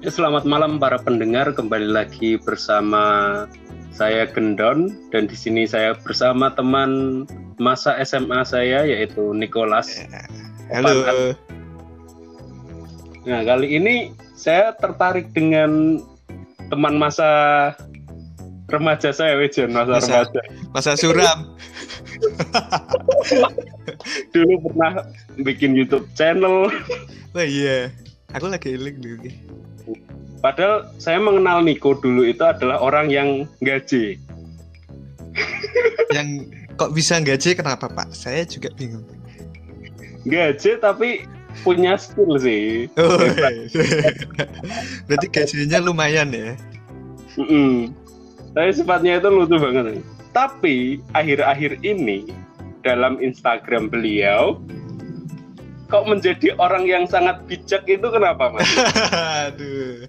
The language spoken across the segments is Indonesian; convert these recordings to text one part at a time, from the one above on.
Ya, selamat malam para pendengar, kembali lagi bersama saya Gendon dan di sini saya bersama teman masa SMA saya yaitu Nicholas. Halo. Nah, kali ini saya tertarik dengan teman masa remaja saya, Wejon, masa, Masa- remaja. Masa suram. Dulu pernah bikin YouTube channel. Oh iya. Aku lagi eling dulu. Padahal saya mengenal Niko dulu itu adalah orang yang gaji. Yang kok bisa gaji kenapa Pak? Saya juga bingung. Gaji tapi punya skill sih. Oh, berarti gajinya lumayan ya. Mm-mm. Tapi sifatnya itu lucu banget. Tapi akhir-akhir ini dalam Instagram beliau kok menjadi orang yang sangat bijak itu kenapa mas? Aduh.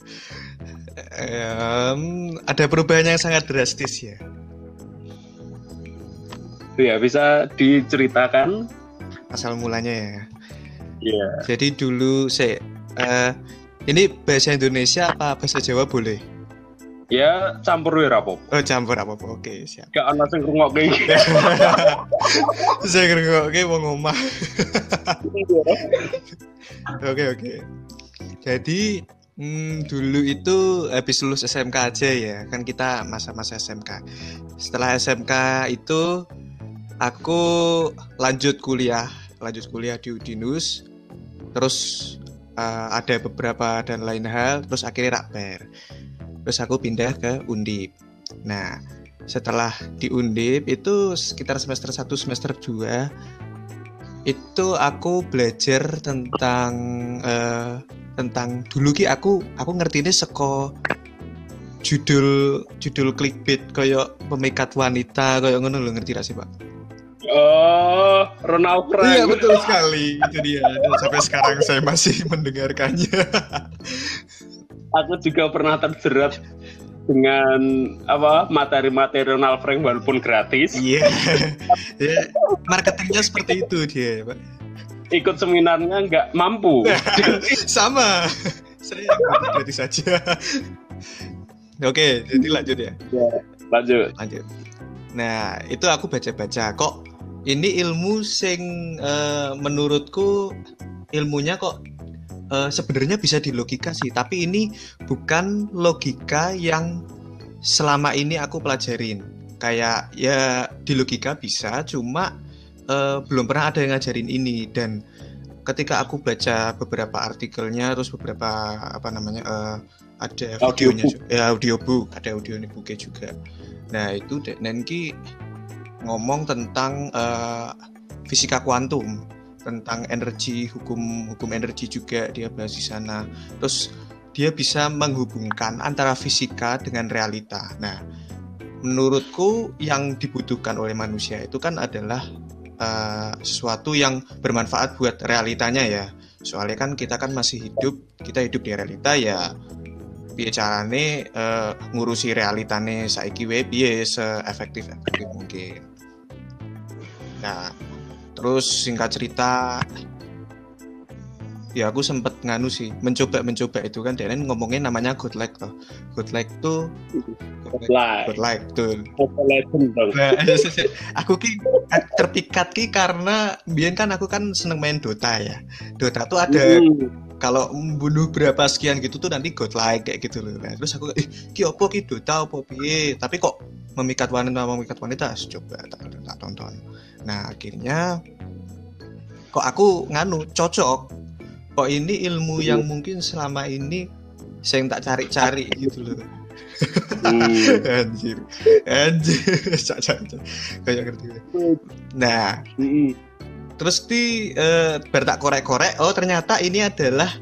Em, ada perubahan yang sangat drastis ya. ya bisa diceritakan? Asal mulanya ya. Iya. Jadi dulu saya eh, ini bahasa Indonesia apa bahasa Jawa boleh? Ya campur ya rapo. Oh campur apa apa. Oke siap. Gak ana sing ngrungokke iki. Saya ngerti oke mau ngomah. Oke oke. Jadi hmm, dulu itu habis lulus SMK aja ya kan kita masa-masa SMK. Setelah SMK itu aku lanjut kuliah, lanjut kuliah di Udinus. Terus eh, ada beberapa dan lain hal. Terus akhirnya rakber. Terus aku pindah ke Undip. Nah setelah di Undip itu sekitar semester 1 semester 2 itu aku belajar tentang eh, tentang dulu ki aku aku ngerti ini seko judul judul clickbait kayak pemikat wanita kayak ngono lo ngerti gak sih pak? Oh, Ronald Frank. Iya betul sekali itu dia dan sampai sekarang saya masih mendengarkannya. Aku juga pernah terjerat dengan apa materi-materi Ronald Frank walaupun gratis. Iya, Ya, marketingnya seperti itu dia pak. Ikut seminarnya nggak mampu. Sama, saya gratis saja. Oke, jadi lanjut ya. Lanjut. lanjut. Nah, itu aku baca-baca kok ini ilmu sing eh, menurutku ilmunya kok eh, sebenarnya bisa dilogika sih, tapi ini bukan logika yang selama ini aku pelajarin. Kayak ya di logika bisa, cuma eh, belum pernah ada yang ngajarin ini dan ketika aku baca beberapa artikelnya terus beberapa apa namanya eh, ada Audiobook. juga. ya audiobook ada audio booknya juga nah itu Nenki ngomong tentang eh, fisika kuantum tentang energi hukum hukum energi juga dia bahas di sana. Terus dia bisa menghubungkan antara fisika dengan realita. Nah menurutku yang dibutuhkan oleh manusia itu kan adalah eh, sesuatu yang bermanfaat buat realitanya ya. Soalnya kan kita kan masih hidup kita hidup di realita ya. Piye carane eh, ngurusi realitane saiki wae piye seefektif efektif mungkin. Nah terus singkat cerita ya aku sempet nganu sih mencoba mencoba itu kan dan ngomongnya namanya good luck toh good luck tuh good luck tuh Mobile Legend dong. Nah, aku ki terpikat ki karena biar kan aku kan seneng main Dota ya. Dota tuh ada Hmm. Kalau membunuh berapa sekian gitu tuh nanti god like kayak gitu loh. Nah, terus aku eh ki opo ki Dota opo piye? Tapi kok memikat wanita memikat wanita coba tak, tak tonton. Nah, akhirnya kok aku nganu cocok. Kok ini ilmu yang mungkin selama ini saya tak cari-cari gitu loh. Hmm. anjir anjir kayak ngerti gue. nah. Terus di eh, bar tak korek-korek oh ternyata ini adalah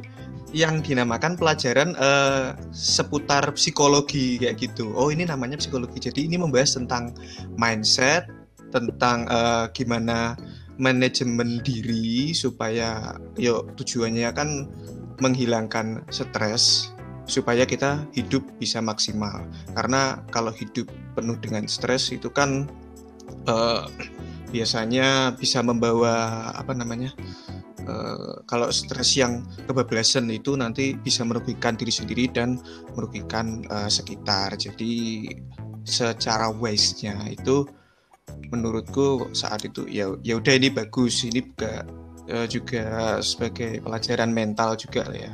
yang dinamakan pelajaran eh, seputar psikologi kayak gitu. Oh ini namanya psikologi. Jadi ini membahas tentang mindset tentang eh, gimana manajemen diri supaya yuk tujuannya kan menghilangkan stres supaya kita hidup bisa maksimal. Karena kalau hidup penuh dengan stres itu kan eh, biasanya bisa membawa apa namanya uh, kalau stres yang kebablasan itu nanti bisa merugikan diri sendiri dan merugikan uh, sekitar. Jadi secara waste-nya itu menurutku saat itu ya ya udah ini bagus ini juga uh, juga sebagai pelajaran mental juga ya.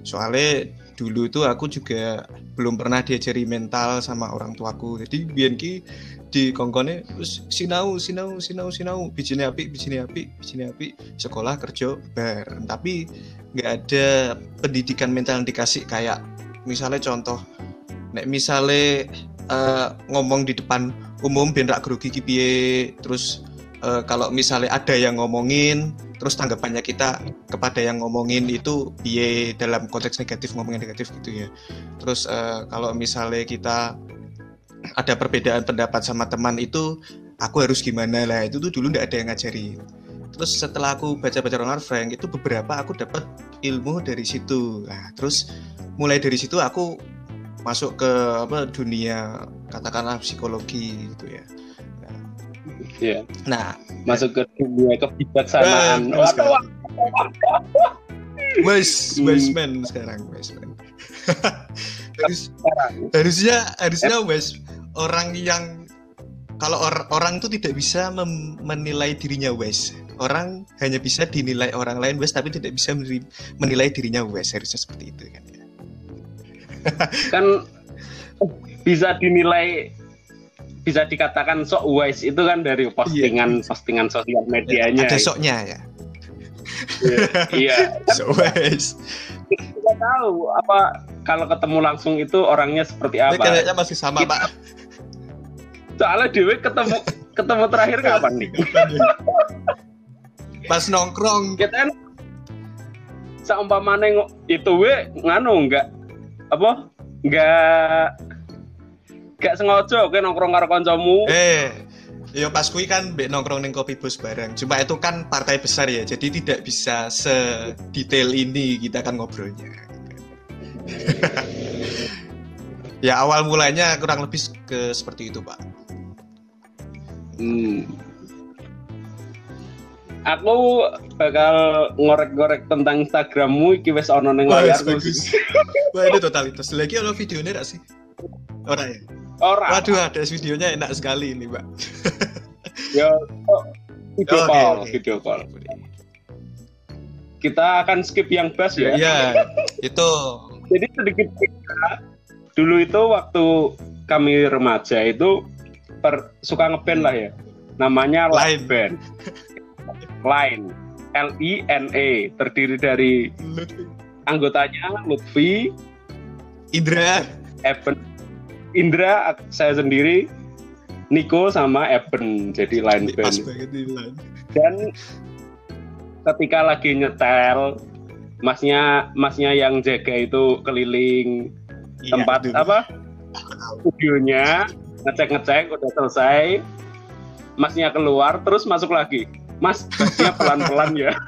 Soalnya dulu itu aku juga belum pernah diajari mental sama orang tuaku. Jadi bianki di kongkone sinau sinau sinau sinau bijine api bijine api bijine api sekolah kerja bar. Tapi nggak ada pendidikan mental yang dikasih kayak misalnya contoh nek misalnya uh, ngomong di depan umum biar rak grogi kipiye terus uh, kalau misalnya ada yang ngomongin terus tanggapannya kita kepada yang ngomongin itu piye dalam konteks negatif ngomongin negatif gitu ya. Terus uh, kalau misalnya kita ada perbedaan pendapat sama teman itu aku harus gimana? Lah itu tuh dulu nggak ada yang ngajarin terus setelah aku baca-baca Ronald Frank itu beberapa aku dapat ilmu dari situ. Nah terus mulai dari situ aku masuk ke apa dunia katakanlah psikologi gitu ya nah, yeah. nah masuk ke dunia kebijaksanaan. Eh, wise wise man sekarang wise man harus harusnya harusnya wise orang yang kalau or, orang itu tidak bisa menilai dirinya wise orang hanya bisa dinilai orang lain wise tapi tidak bisa menilai dirinya wise harusnya seperti itu kan ya. Kan bisa dinilai bisa dikatakan sok wise itu kan dari postingan iya. postingan sosial medianya ada soknya ya? Iya. So wise. Kita tahu apa kalau ketemu langsung itu orangnya seperti apa. kayaknya masih sama Kita, pak. Soalnya Dewi ketemu ketemu terakhir kapan nih? Pas nongkrong. Kita kan seumpama itu we nganu enggak apa? Enggak gak sengaja oke nongkrong karo kancamu. Eh, ya pas kui kan mbek nongkrong ning kopi bos bareng. Cuma itu kan partai besar ya, jadi tidak bisa sedetail ini kita kan ngobrolnya. ya awal mulanya kurang lebih ke seperti itu, Pak. Hmm. Aku bakal ngorek-ngorek tentang Instagrammu iki wis ana ning layar. Wah, ini totalitas. Lagi ada videonya gak sih? Ora ya? Ora. Waduh, ada videonya enak sekali ini, Mbak. ya, oh, video oh, call, okay, video call. Kita akan skip yang bass ya. Iya, itu. Jadi sedikit dulu itu waktu kami remaja itu per, suka ngeband lah ya namanya Line Band Line L I N E terdiri dari anggotanya Lutfi Indra Evan Indra saya sendiri Nico sama Eben jadi line band. dan ketika lagi nyetel masnya masnya yang jaga itu keliling iya, tempat aduh. apa? Studionya ngecek ngecek udah selesai. Masnya keluar terus masuk lagi. Mas bassnya pelan pelan ya.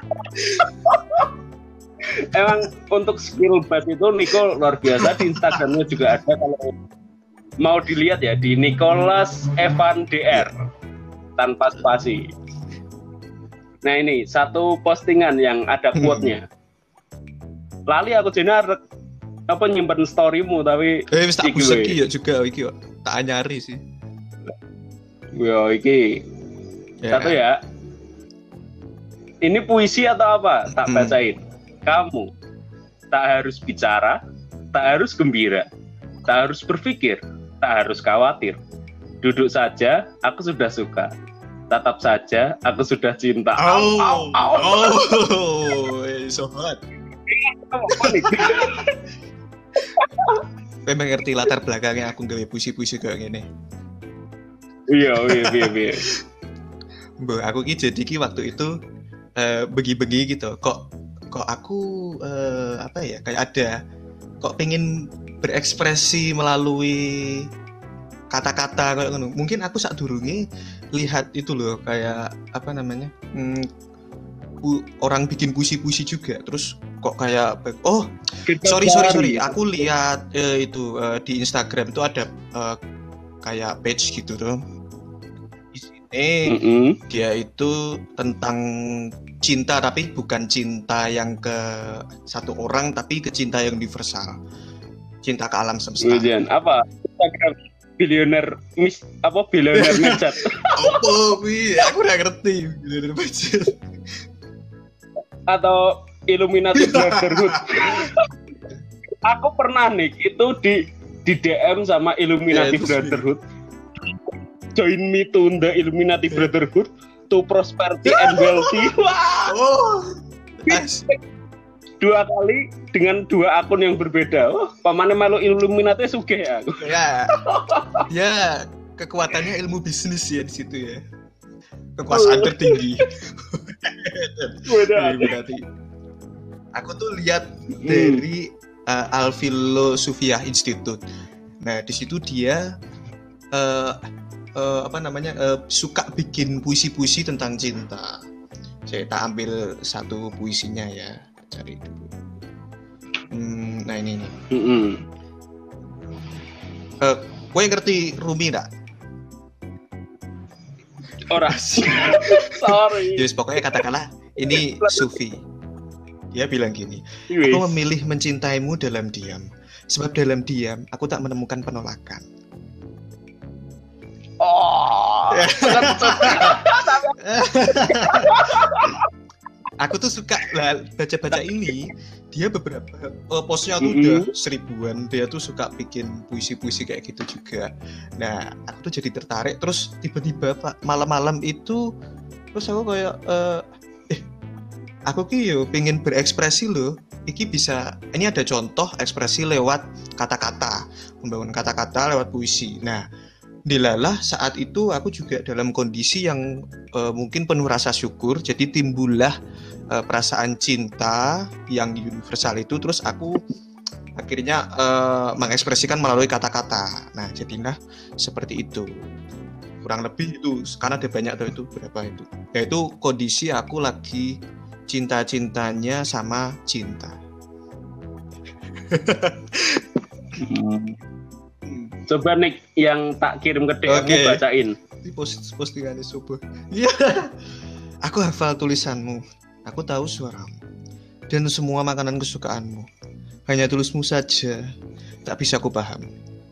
Emang untuk skill bass itu Nico luar biasa di Instagramnya juga ada kalau mau dilihat ya di Nicholas Evan DR tanpa spasi. Nah ini satu postingan yang ada quote-nya. Lali aku jenar apa nyimpen storymu tapi eh wis tak ya juga iki tak nyari sih. Yo iki. Yeah. Satu ya. Ini puisi atau apa? Tak hmm. bacain. Kamu tak harus bicara, tak harus gembira, tak harus berpikir, tak harus khawatir. Duduk saja, aku sudah suka. Tetap saja, aku sudah cinta. Oh, au, au, au. oh, so hot. Latar belakangnya aku gawe puisi-puisi kayak gini. Iya, iya, iya, iya. Bu, aku ki jadi ki waktu itu uh, begi-begi gitu. Kok kok aku uh, apa ya kayak ada kok pengen berekspresi melalui kata-kata kayak gitu. Mungkin aku saat durungi lihat itu loh kayak apa namanya? Hmm, orang bikin puisi-puisi juga terus kok kayak oh sorry sorry sorry aku lihat uh, itu uh, di Instagram itu ada uh, kayak page gitu tuh ini Mm-mm. dia itu tentang cinta tapi bukan cinta yang ke satu orang tapi ke cinta yang universal cinta ke alam semesta Kemudian apa? Instagram bilioner mis apa bilioner mecat. apa wi aku udah ngerti Bilioner budget. atau Illuminati Brotherhood. Aku pernah nih itu di di DM sama Illuminati Ya. Brotherhood. Join me to the Illuminati Brotherhood to prosperity and wealthy. Wah, oh dua kali dengan dua akun yang berbeda. Oh, pamane malu Illuminati sugih ya. ya ya kekuatannya ilmu bisnis ya di situ ya kekuasaan tertinggi Beda. Illuminati. aku tuh lihat Hmm. dari uh, Alfilo Sufia Institute. Nah, di situ dia uh, uh, apa namanya uh, suka bikin puisi-puisi tentang cinta. Saya tak ambil satu puisinya ya, cari dulu. Hmm, nah ini nih. Mm-mm. Uh, Gue ngerti Rumi nggak? Ora. Sorry. Jadi pokoknya katakanlah ini Sufi. Dia bilang gini. Aku memilih mencintaimu dalam diam, sebab dalam diam aku tak menemukan penolakan. Oh. Aku tuh suka lah baca-baca ini. Dia beberapa oh, postnya tuh Mm-mm. udah seribuan. Dia tuh suka bikin puisi-puisi kayak gitu juga. Nah, aku tuh jadi tertarik. Terus tiba-tiba pak malam-malam itu, terus aku kayak, eh, eh aku ki yo pengen berekspresi loh. Iki bisa, ini ada contoh ekspresi lewat kata-kata, membangun kata-kata lewat puisi. Nah, dilalah saat itu aku juga dalam kondisi yang eh, mungkin penuh rasa syukur. Jadi timbullah eh, perasaan cinta yang universal itu terus aku akhirnya eh, mengekspresikan melalui kata-kata. Nah jadilah seperti itu. Kurang lebih itu karena ada banyak tuh itu berapa itu. Yaitu kondisi aku lagi cinta-cintanya sama cinta. Hmm. Coba nih yang tak kirim ke DM Oke. bacain. di post postingan subuh. Iya. Aku hafal tulisanmu. Aku tahu suaramu. Dan semua makanan kesukaanmu. Hanya tulismu saja. Tak bisa ku paham.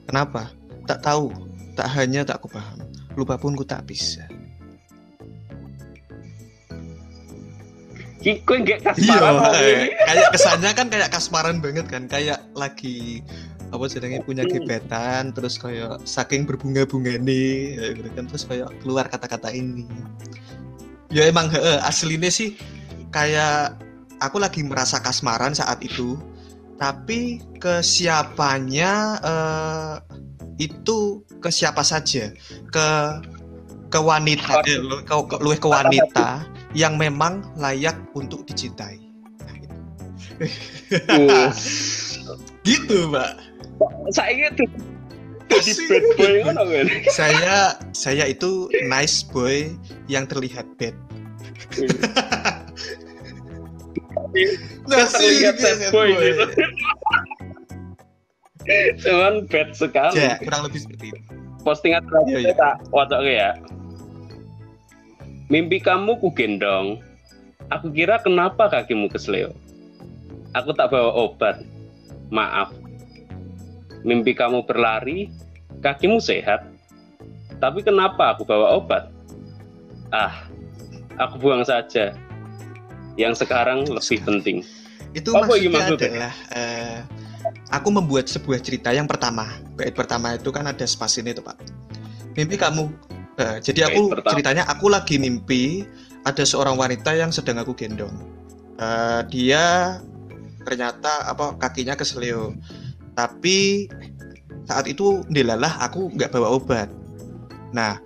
Kenapa? Tak tahu. Tak hanya tak ku paham. Lupa pun ku tak bisa. Ki kowe nggak iya kasmaran ini. kayak kesannya kan kayak kasmaran banget kan. Kayak lagi apa sedangnya punya gebetan terus kayak saking berbunga-bunga nih gitu kan terus kayak keluar kata-kata ini. Ya emang heeh, aslinya sih kayak aku lagi merasa kasmaran saat itu tapi ke siapanya eh, itu ke siapa saja? Ke ke wanita eh, lu- ke, ke, ke wanita yang memang layak untuk dicintai. Nah, gitu. Uh, gitu mbak Saya itu jadi bad boy ngono kan. saya saya itu nice boy yang terlihat bad terlihat sad boy gitu. Cuman bad sekali. ya kurang lebih seperti itu Postingan Iya, terakhir iya. tak wacok ya. Mimpi kamu ku gendong. Aku kira kenapa kakimu kesleo. Aku tak bawa obat. Maaf. Mimpi kamu berlari, kakimu sehat. Tapi kenapa aku bawa obat? Ah, aku buang saja. Yang sekarang lebih penting. itu Apa maksudnya maksudnya? adalah eh, aku membuat sebuah cerita yang pertama bait pertama itu kan ada spasi ini tuh pak mimpi kamu Eh, jadi aku ceritanya aku lagi mimpi ada seorang wanita yang sedang aku gendong Eh, dia ternyata apa kakinya keselio tapi saat itu dilalah aku nggak bawa obat. Nah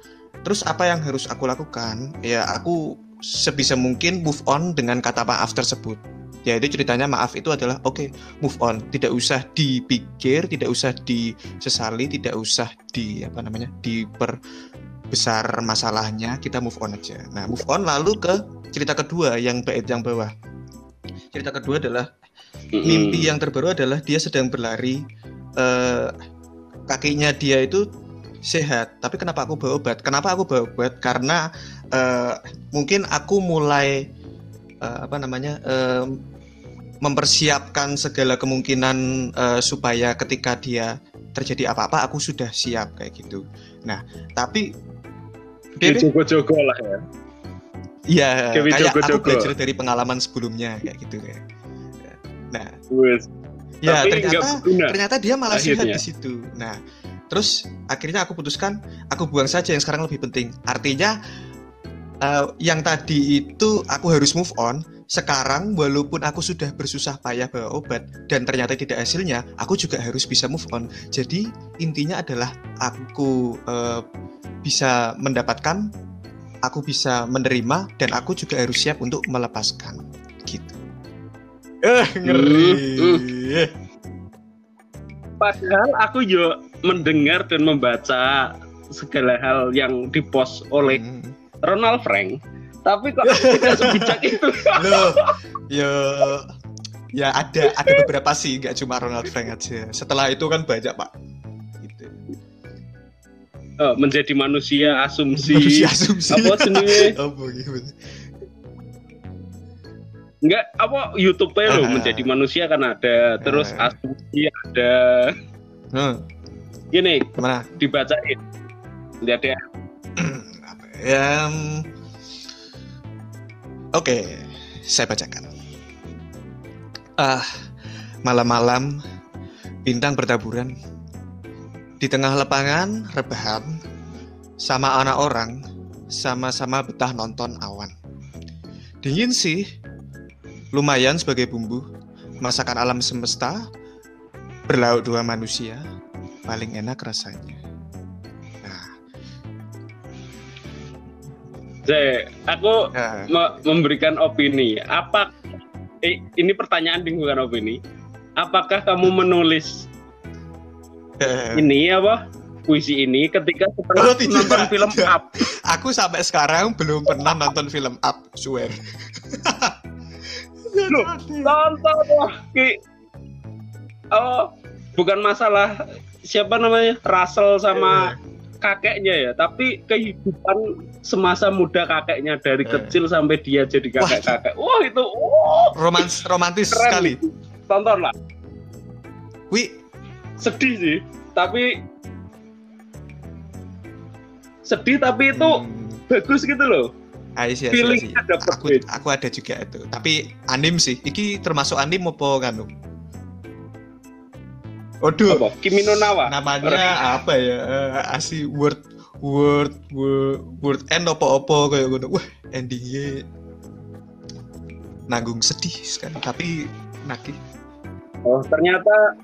terus apa yang harus aku lakukan? Ya aku sebisa mungkin move on dengan kata maaf tersebut. Ya itu ceritanya maaf itu adalah oke move on. Tidak usah dipikir tidak usah disesali tidak usah di apa namanya diperbesar masalahnya. Kita move on aja. Nah move on lalu ke cerita kedua yang bait yang bawah. Cerita kedua adalah Mm-mm. mimpi yang terbaru adalah dia sedang berlari eh, kakinya dia itu sehat. Tapi kenapa aku bawa obat? Kenapa aku bawa obat? Karena uh, mungkin aku mulai uh, apa namanya uh, mempersiapkan segala kemungkinan uh, supaya ketika dia terjadi apa-apa aku sudah siap kayak gitu. Nah, tapi jogo-jogo lah ya. Iya, kayak jogo -jogo. aku belajar dari pengalaman sebelumnya kayak gitu kayak. Wes. ya Tapi ternyata ternyata dia malah sehat di situ. Nah, terus akhirnya aku putuskan aku buang saja yang sekarang lebih penting. Artinya uh, yang tadi itu aku harus move on. Sekarang walaupun aku sudah bersusah payah bawa obat dan ternyata tidak hasilnya, aku juga harus bisa move on. Jadi intinya adalah aku uh, bisa mendapatkan aku bisa menerima dan aku juga harus siap untuk melepaskan eh ngeri. Padahal aku juga mendengar dan membaca segala hal yang dipost oleh hmm. Ronald Frank tapi kok tidak sebijak itu? Loh ya ya ada ada beberapa sih nggak cuma Ronald Frank aja. Setelah itu kan banyak pak. Uh, menjadi manusia asumsi. Manusia asumsi. Apa sendiri apa gitu Enggak, apa YouTube ya uh, menjadi manusia kan ada, terus uh, asumsi ada. Uh, Gini, mana? Dibacain. Lihat ya. um, Oke, okay, saya bacakan. Ah, malam-malam bintang bertaburan di tengah lapangan, rebahan, sama anak orang, sama-sama betah nonton awan. Dingin sih, lumayan sebagai bumbu. Masakan alam semesta, berlauk dua manusia, paling enak rasanya. Nah. Zee, aku nah. me memberikan opini. Apa eh, ini pertanyaan bukan opini. Apakah kamu menulis ini apa puisi ini ketika setelah oh, nonton film Up. Aku sampai sekarang belum pernah nonton film Up, swear. Loh, nonton wah, Ki. Oh, bukan masalah siapa namanya? Russell sama yeah. kakeknya ya, tapi kehidupan semasa muda kakeknya dari yeah. kecil sampai dia jadi kakek-kakek. Wah, itu oh, romans romantis keren. sekali. Tonton lah. Wi, sedih sih tapi sedih tapi itu hmm. bagus gitu loh Ah, iya, feeling iya, aku, aku ada juga itu tapi anim sih iki termasuk anim apa kan Waduh, apa? Kimi no Nawa. Namanya apa ya? Uh, asli word word word word end apa-apa kayak gitu. Wah, endingnya nanggung sedih sekali tapi naki. Oh, ternyata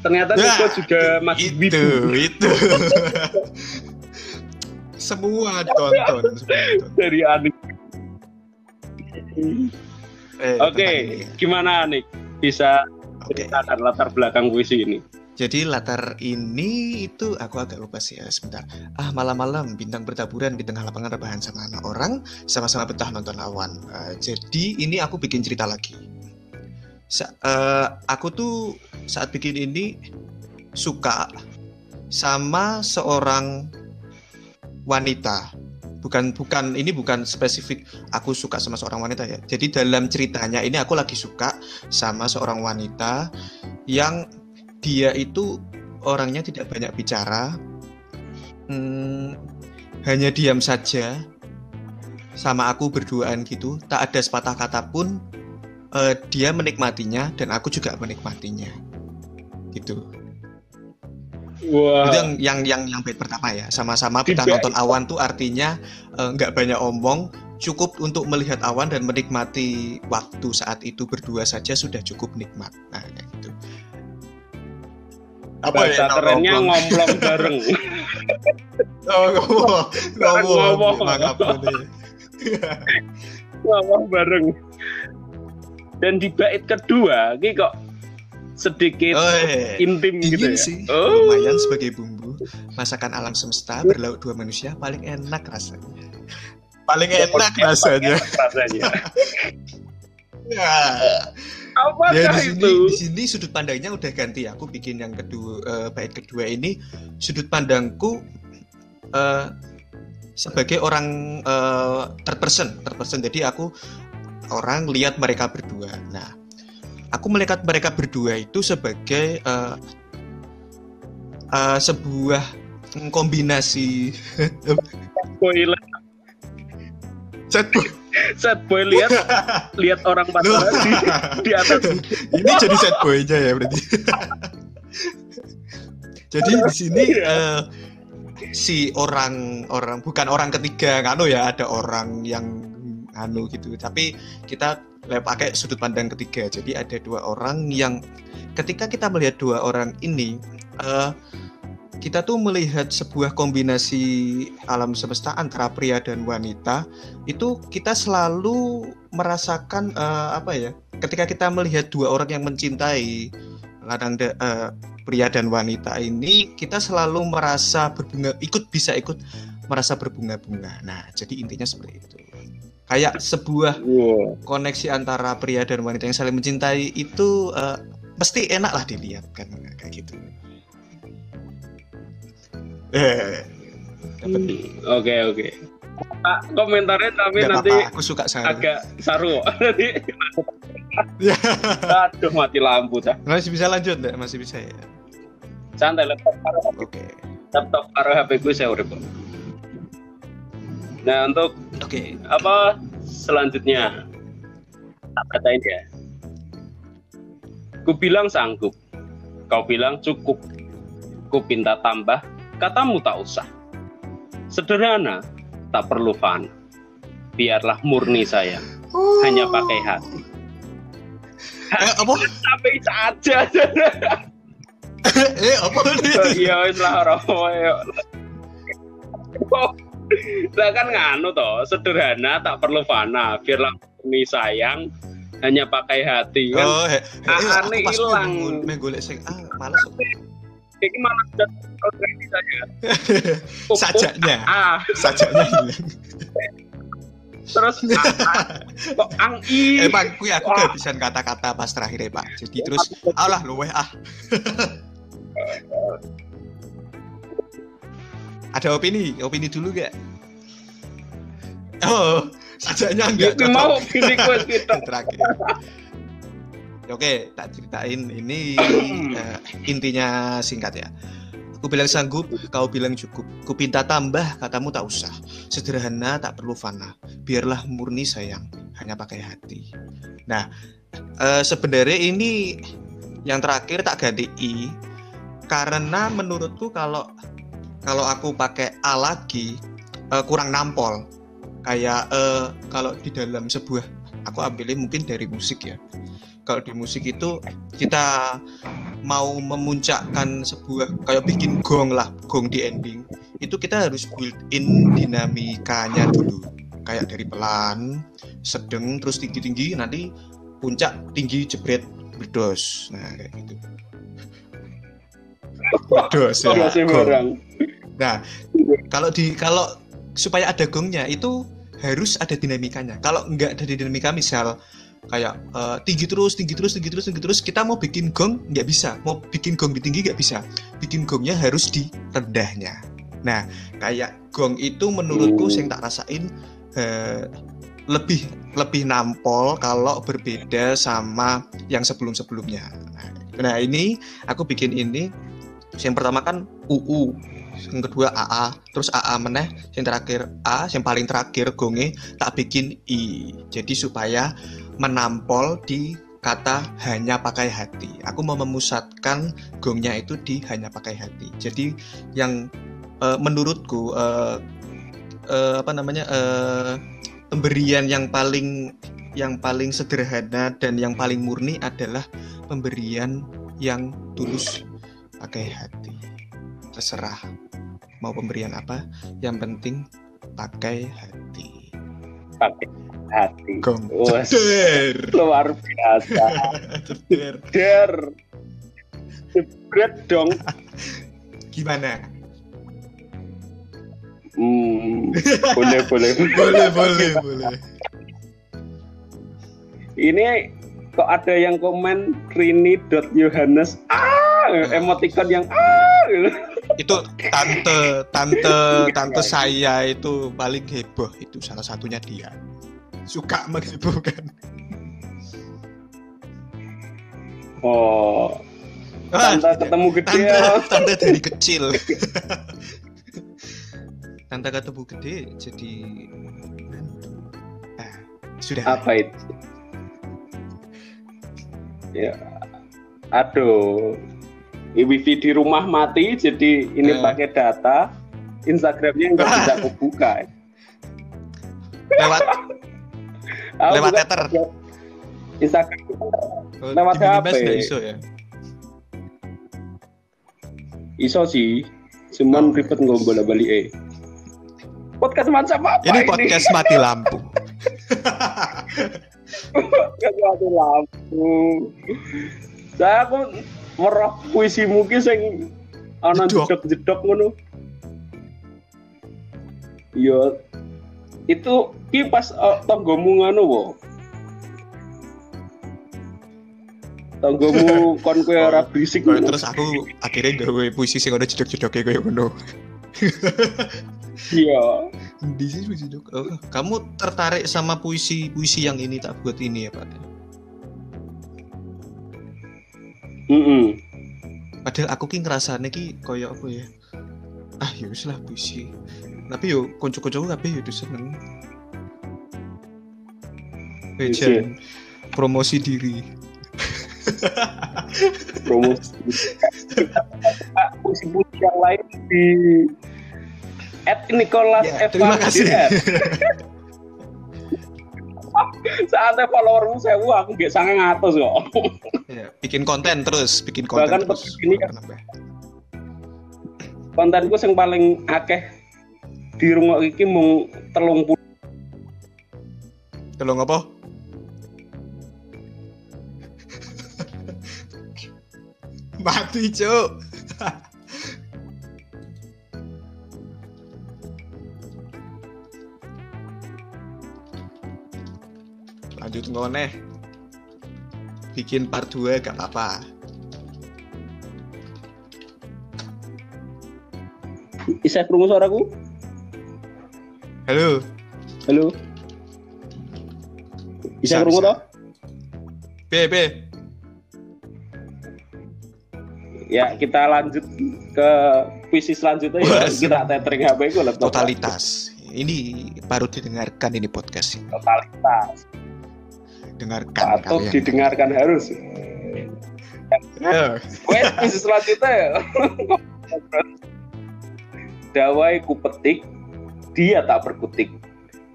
ternyata Niko juga masih itu, wibu. Itu, semua ditonton, Dari Anik. Eh, Oke, okay. gimana Anik? Bisa okay. ceritakan latar belakang puisi ini? Jadi latar ini itu aku agak lupa sih ya sebentar. Ah malam-malam bintang bertaburan di tengah lapangan rebahan sama anak orang sama-sama betah nonton awan. Uh, jadi ini aku bikin cerita lagi. Sa uh, aku tuh saat bikin ini suka sama seorang wanita. Bukan bukan ini bukan spesifik aku suka sama seorang wanita ya. Jadi dalam ceritanya ini aku lagi suka sama seorang wanita yang dia itu orangnya tidak banyak bicara. Hmm, hanya diam saja sama aku berduaan gitu. Tak ada sepatah kata pun uh, dia menikmatinya dan aku juga menikmatinya. Gitu Wow. Itu yang yang yang yang bait pertama ya. Sama-sama kita nonton awan tuh artinya eh, nggak uh, banyak omong, cukup untuk melihat awan dan menikmati waktu saat itu berdua saja sudah cukup nikmat. Nah, kayak gitu. Apa Bahasa ya kerennya ngomong bareng. oh, ngomong, ngomong, ngomong, ngomong bareng. Dan di bait kedua, ini kok sedikit oh, iya. intim gitu ya. sih. Oh. Lumayan sebagai bumbu. Masakan alam semesta berlauk dua manusia paling enak rasanya. Paling enak rasanya. rasanya. ya. Apakah ya di sini itu? di sini sudut pandangnya udah ganti aku bikin yang kedua eh, bait kedua ini sudut pandangku eh, sebagai orang eh, third person third person jadi aku orang lihat mereka berdua nah aku melihat mereka berdua itu sebagai eh, eh, sebuah kombinasi Boy, set boy. set boy lihat lihat orang pacaran di, di atas. ini jadi set boy-nya ya berarti. jadi di sini eh, si orang orang bukan orang ketiga nganu ya ada orang yang anu gitu. Tapi kita pakai sudut pandang ketiga. Jadi ada dua orang yang ketika kita melihat dua orang ini eh, kita tuh melihat sebuah kombinasi alam semesta antara pria dan wanita itu kita selalu merasakan eh, apa ya ketika kita melihat dua orang yang mencintai kadang da- eh, pria dan wanita ini kita selalu merasa berbunga ikut bisa ikut merasa berbunga-bunga. Nah jadi intinya seperti itu kayak sebuah Wow. koneksi antara pria dan wanita yang saling mencintai itu eh, pasti enak lah dilihat kan kayak gitu eh dapat Hmm, Oke oke. Ah, komentarnya tapi nggak nanti apa-apa aku suka sekali agak saru. Nanti Ya. aduh mati lampu dah. masih bisa lanjut masih bisa ya Santai laptop oke laptop karo HP gue saya urip. Nah untuk oke. apa selanjutnya? Tak katain ya ku bilang sanggup. Kau bilang cukup. Ku pinta tambah. Katamu tak usah. Sederhana tak perlu fana biarlah murni saya hanya pakai hati. Eh apa? sampai saja. Eh apa nih iya wis lah ora ya lah kan nganu toh sederhana tak perlu fana. Biarlah murni sayang hanya pakai hati kan? Oh Ah, aku aneh pas hilang. golek sing ah males ini malah sudah already saya. Sajaknya. Ah. Sajaknya. Hilang terus ah, ah. kok ang i? Eh pak kui aku kehabisan kata-kata pas terakhir ya pak. Jadi terus alah luweh ah ada opini opini dulu gak oh sajaknya enggak Itu mau request kita terakhir Oke, tak ceritain ini eh, intinya singkat ya. Aku bilang sanggup, kau bilang cukup. Ku pinta tambah, katamu tak usah. Sederhana, tak perlu fana. Biarlah murni sayang, hanya pakai hati. Nah, eh, sebenarnya ini yang terakhir tak ganti i, karena menurutku kalau kalau aku pakai a lagi eh, kurang nampol. Kayak eh, kalau di dalam sebuah, aku ambilnya mungkin dari musik ya. Kalau di musik itu kita mau memuncakkan sebuah kayak bikin gong lah gong di ending itu kita harus build in dinamikanya dulu. Kayak dari pelan sedang terus tinggi tinggi nanti puncak tinggi jebret berdos. Nah kayak gitu. Berdos ya gong. Nah, kalau di kalau supaya ada gongnya itu harus ada dinamikanya. Kalau nggak ada dinamika misal kayak eh, tinggi terus, tinggi terus, tinggi terus, tinggi terus, kita mau bikin gong nggak bisa. Mau bikin gong di tinggi nggak bisa. Bikin gongnya harus di rendahnya. Nah, kayak gong itu menurutku yang tak rasain eh, lebih lebih nampol kalau berbeda sama yang sebelum-sebelumnya. Nah, ini aku bikin ini yang pertama kan UU yang kedua AA terus AA meneh yang terakhir A yang paling terakhir gonge tak bikin I. Jadi supaya menampol di kata hanya pakai hati. Aku mau memusatkan gongnya itu di hanya pakai hati. Jadi yang eh, menurutku eh, eh, apa namanya eh, pemberian yang paling yang paling sederhana dan yang paling murni adalah pemberian yang tulus pakai hati. Terserah mau pemberian apa yang penting pakai hati. Pakai hati. Gong. Ceder. luar biasa. Ceder. der jebret dong. Gimana? Hmm, boleh boleh. Boleh boleh boleh. Ini kok ada yang komen Rini dot Yohanes ah emoticon yang ah itu tante tante tante saya itu paling heboh. Itu salah satunya dia. Suka menghebohkan. Oh. Ah, tante ketemu gede tante ya. tante dari kecil. Tante ketemu gede jadi ah, sudah. Apa itu? Ya aduh wifi di rumah mati jadi ini Eh. pakai data Instagramnya nggak Ah. bisa kebuka lewat Aku Lewat Tether. Instagram oh, Lewat HP. iso ya iso sih cuman Oh. ribet nggak bola balik eh podcast macam apa ini podcast mati lampu podcast mati lampu saya aku merok puisi mungkin sing ana Jedok. jedok-jedok ngono. Iya. Itu ki pas uh, tonggomu ngono wo. Tonggomu kon kowe ora berisik ngono. terus aku akhirnya gawe puisi sing ada jedok-jedoknya kayak ngono. Iya. Di sini puisi oh, kamu tertarik sama puisi puisi yang ini tak buat ini ya pak Heeh. padahal aku ki ngerasane ki koyo apa ya? Ah ya wis lah puisi. Tapi yo konco-koncoku kabeh yo seneng. Bejan promosi diri. Promosi puisi-puisi yang lain di at Nicholas Ya, terima kasih. Saatnya followermu sewu aku gak sange ngatus kok ya, bikin konten terus bikin konten Bahkan terus ini kan- kontenku yang paling akeh di rumah iki mung telung puluh Tolong apa? Mati, Cuk. Lanjut ngoneh. Bikin part 2 gak apa-apa. Isa krungu suaraku Halo. halo Isa Bisa, krungu bisa. toh B, B. ya kita lanjut ke puisi selanjutnya ya kita tethering HP ku Totalitas. Ini baru didengarkan ini podcast. totalitas Dengarkan atau kalian. didengarkan harus Ya. Wes selanjutnya Dawai ku petik Dia tak berkutik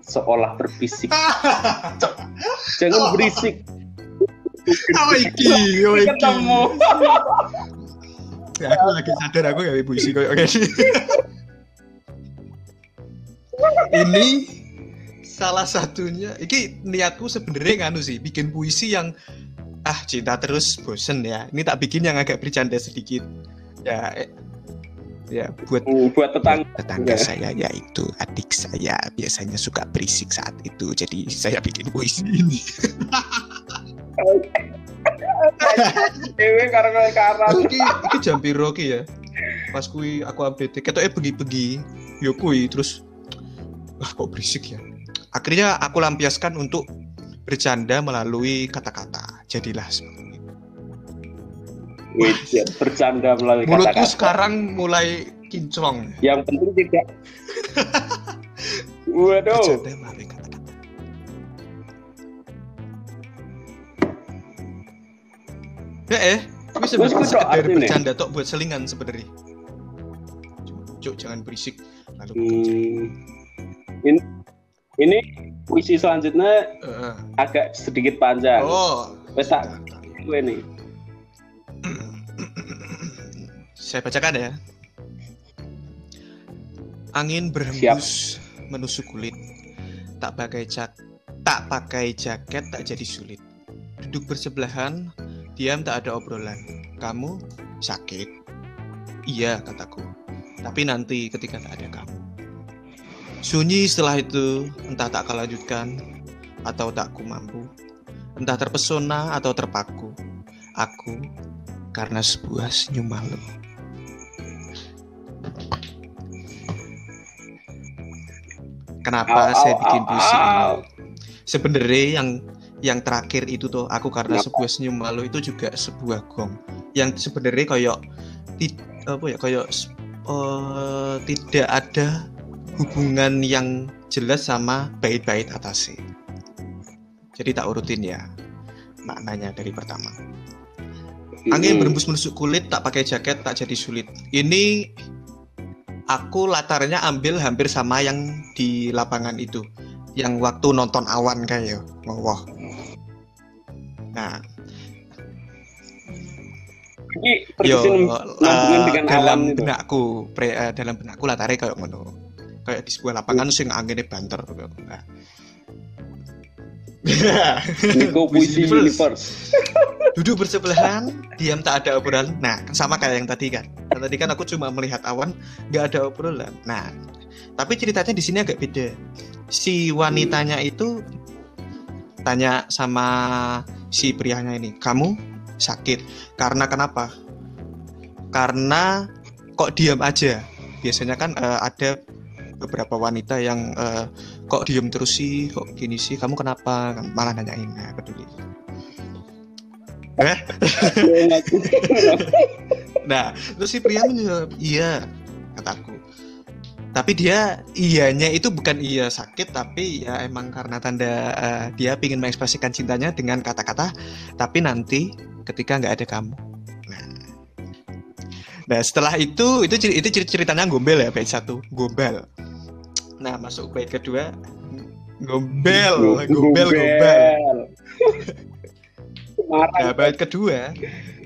Seolah berbisik Jangan berisik Oh iki, oh iki. Ketemu Ya, aku lagi sadar aku gak puisi kayak gini. Ini salah satunya. Iki niatku sebenarnya nganu sih, bikin puisi yang ah cinta terus bosen ya. Ini tak bikin yang agak bercanda sedikit. Ya, eh, ya buat Hmm, Buat tetangga tetangga Ya. saya yaitu adik saya biasanya suka berisik saat itu. Jadi saya bikin puisi ini. Dewe karena karang Terus iki iki jam piro ki ya? Pas kui aku update ketoknya pergi-pergi. Yo kui terus wah kok berisik ya. Akhirnya aku lampiaskan untuk bercanda melalui kata-kata. Jadilah seperti. Wih, Bercanda melalui Mulutku kata-kata sekarang mulai kinclong. Yang penting tidak Waduh Bercanda melalui kata-kata. Ya eh, tapi sebenarnya sekedar bercanda tok buat selingan sebenarnya. Cuk, jangan berisik. Lalu Hmm. Ini ini puisi selanjutnya Eh, agak sedikit panjang. Oh, Wes tak gue nih. Saya bacakan ya. Angin berhembus menusuk kulit. Tak pakai jak tak pakai jaket tak jadi sulit. Duduk bersebelahan, diam tak ada obrolan. Kamu sakit? Iya, kataku. Tapi nanti ketika tak ada kamu. Sunyi setelah itu, entah tak akan lanjutkan atau tak ku mampu. entah terpesona atau terpaku. Aku karena sebuah senyum malu. Kenapa saya bikin puisi ini? Sebenarnya yang yang terakhir itu tuh aku karena sebuah senyum malu itu juga sebuah gong yang sebenarnya kayak ti- apa ya kayak s- eh, tidak ada hubungan yang jelas sama bait-bait atasnya. Jadi tak urutin ya maknanya dari pertama. Angin berembus menusuk kulit, tak pakai jaket, tak jadi sulit. Ini aku latarnya ambil hampir sama yang di lapangan itu, yang waktu nonton awan kayak wah. Nah, Ini yo dengan dalam benakku, pre, eh, dalam benakku latarnya kayak ngono. Kayak di sebuah lapangan sing anginnya banter. Nah. Nico Puisi Universe. duduk bersebelahan, diam tak ada obrolan. Nah, kan sama kayak yang tadi kan. Yang tadi kan aku cuma melihat awan, nggak ada obrolan. Nah, tapi ceritanya di sini agak beda. Si wanitanya itu tanya sama si prianya ini, kamu sakit karena kenapa? Karena kok diam aja. Biasanya kan eh, ada beberapa wanita yang eh, kok diam terus sih, kok gini sih, kamu kenapa? Malah nanyain, nah, peduli. Eh? Nah, terus si pria menjawab, iya, kataku. Tapi dia iyanya itu bukan iya sakit, tapi ya emang karena tanda eh, dia ingin mengekspresikan cintanya dengan kata-kata, tapi nanti ketika nggak ada kamu. Nah, nah setelah itu itu itu ceri- ceritanya gombel ya bait satu, gombal. Nah masuk bait kedua, gombel, gombel, gombel. Nah bait kedua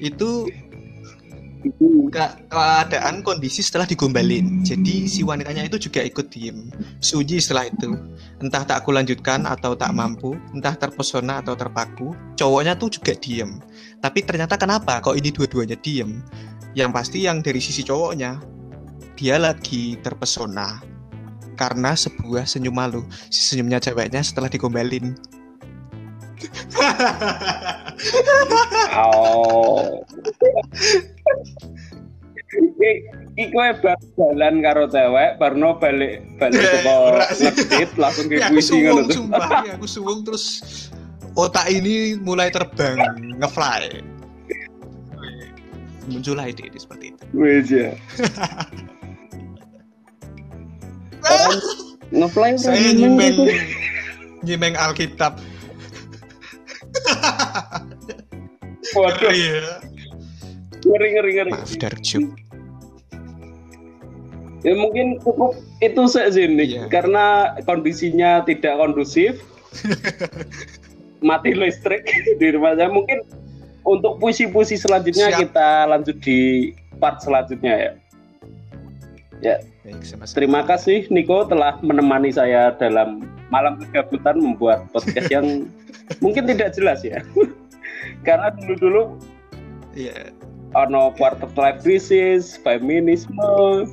itu ke- keadaan kondisi setelah digombalin. Jadi si wanitanya itu juga ikut diem. Sunyi setelah itu. Entah tak aku lanjutkan atau tak mampu, entah terpesona atau terpaku, cowoknya tuh juga diem. Tapi ternyata kenapa kok ini dua-duanya diem? Yang pasti yang dari sisi cowoknya dia lagi terpesona karena sebuah senyum malu. Si senyumnya ceweknya setelah digombalin. Oh. Iku bar jalan karo cewek, barno balik balik Eh, ora sih. ngedit langsung ke Ya, aku puisi ngono tuh. sumpah ya, aku suwung terus otak ini mulai terbang ngefly muncullah ide ide seperti itu Wes ya. Ngefly saya nyimeng nyimeng Alkitab Waduh, Iya. ngeri ngeri ngeri. maaf dark joke Ya mungkin cukup itu saja Iya. karena kondisinya tidak kondusif. Mati listrik di rumah saya. Mungkin untuk puisi-puisi selanjutnya Siap. kita lanjut di part selanjutnya ya. Baik sama Terima kasih Niko telah menemani saya dalam malam kegabutan membuat podcast yang mungkin tidak jelas ya. Karena dulu-dulu Iya. ono quarter life crisis, feminisme,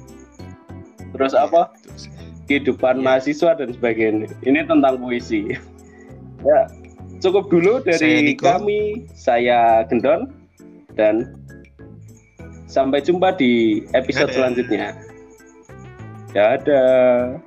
terus apa? Terus, kehidupan Iya. mahasiswa dan sebagainya. Ini tentang puisi. ya, cukup dulu Saya dari Niko. kami. Saya Gendon dan sampai jumpa di episode selanjutnya. Dadah.